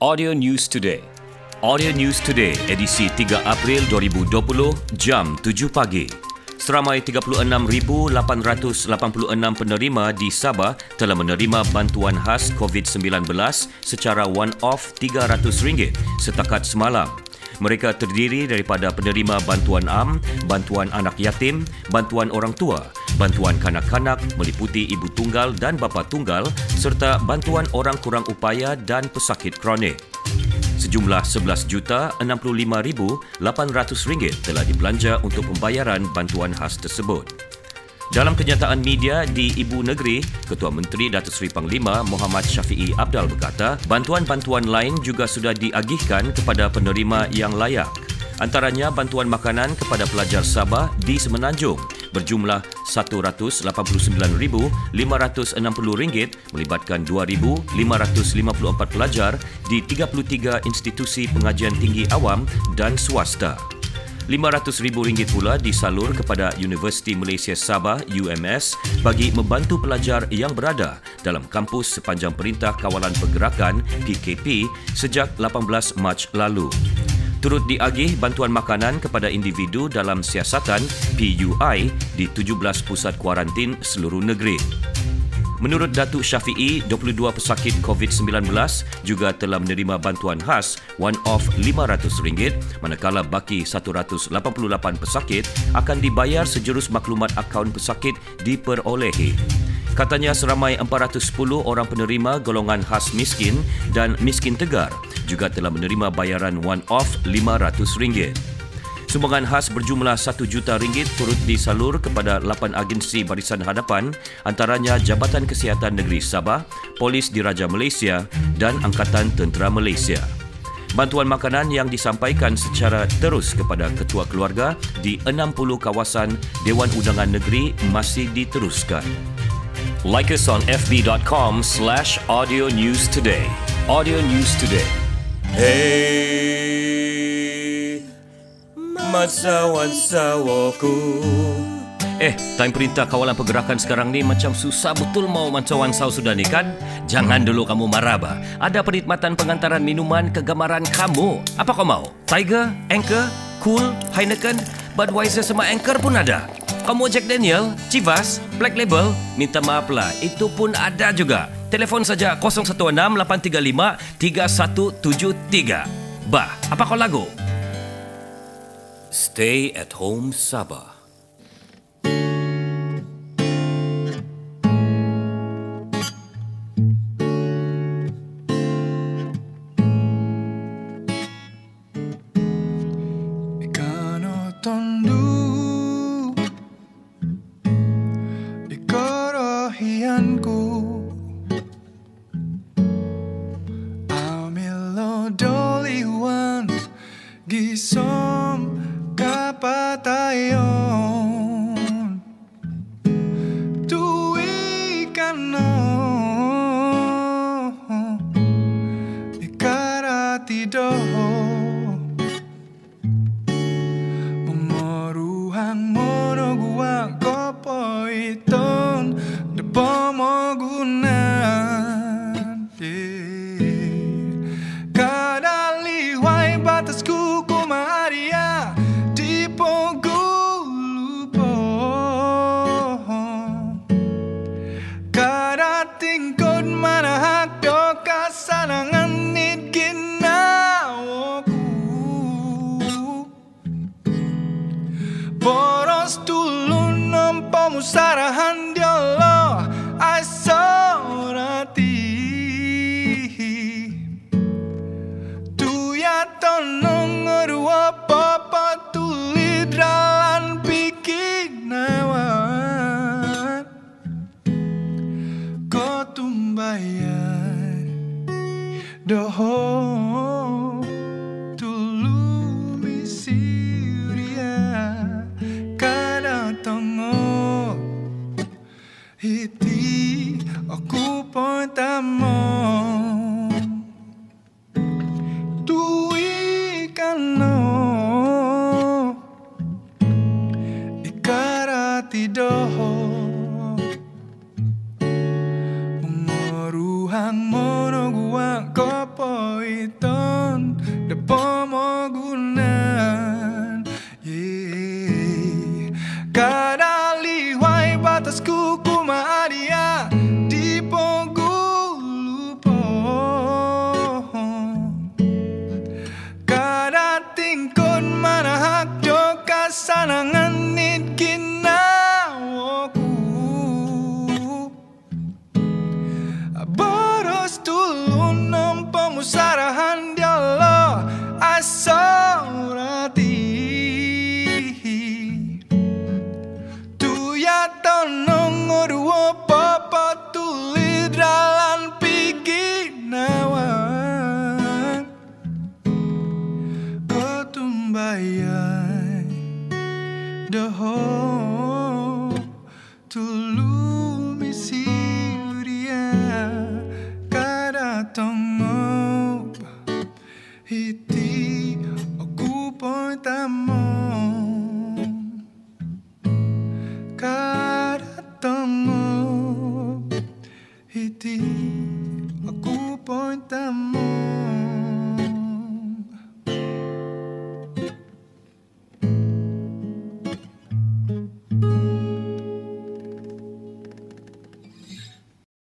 Audio News Today. Audio News Today edisi 3 April 2020 jam 7 pagi. Seramai 36,886 penerima di Sabah telah menerima bantuan khas COVID-19 secara one-off RM300 setakat semalam. Mereka terdiri daripada penerima bantuan am, bantuan anak yatim, bantuan orang tua, bantuan kanak-kanak meliputi ibu tunggal dan bapa tunggal serta bantuan orang kurang upaya dan pesakit kronik. Sejumlah RM11,65,800 telah dibelanja untuk pembayaran bantuan khas tersebut. Dalam kenyataan media di Ibu Negeri, Ketua Menteri Datuk Seri Panglima Muhammad Syafiee Abdal berkata, bantuan-bantuan lain juga sudah diagihkan kepada penerima yang layak. Antaranya bantuan makanan kepada pelajar Sabah di Semenanjung berjumlah RM189,560 melibatkan 2,554 pelajar di 33 institusi pengajian tinggi awam dan swasta. RM500,000 pula disalur kepada Universiti Malaysia Sabah UMS bagi membantu pelajar yang berada dalam kampus sepanjang Perintah Kawalan Pergerakan PKP sejak 18 Mac lalu. Turut diagih bantuan makanan kepada individu dalam siasatan PUI di 17 pusat kuarantin seluruh negeri. Menurut Datuk Syafiee, 22 pesakit COVID-19 juga telah menerima bantuan khas one-off RM500 manakala baki 188 pesakit akan dibayar sejurus maklumat akaun pesakit diperolehi. Katanya seramai 410 orang penerima golongan khas miskin dan miskin tegar juga telah menerima bayaran one-off RM500. Sumbangan khas berjumlah RM1 juta ringgit turut disalur kepada 8 agensi barisan hadapan antaranya Jabatan Kesihatan Negeri Sabah, Polis Diraja Malaysia dan Angkatan Tentera Malaysia. Bantuan makanan yang disampaikan secara terus kepada ketua keluarga di 60 kawasan Dewan Undangan Negeri masih diteruskan. Like us on fb.com slash audio news today. Audio News Today. Hey, masawan sawaku. Eh, time perintah kawalan pergerakan sekarang ni macam susah betul mau mancauan sau sudah ni kan? Jangan dulu kamu marah. Ada perkhidmatan pengantaran minuman kegemaran kamu. Apa kau mau? Tiger, Anchor, Cool, Heineken, Budweiser sama Anchor pun ada. Kamu Jack Daniel, Chivas, Black Label, minta maaf lah, itu pun ada juga. Telefon saja 016-835-3173. Bah, apa kau lagu? Stay at home Sabah. Tondu saw nampa musarahan diolo ay sorati Tuya tonong ngerua papa tulid ralan pikinawan Ko tumbayan doho hiti aku pun tamong tuwi kano ikarati doho Mengoruhang monoguang kopoi Boros tulun ng pamusarahan dialo asorati Tuya tanong oruo papa tulid ralan piginawan Kotumbayay Doho Tulumi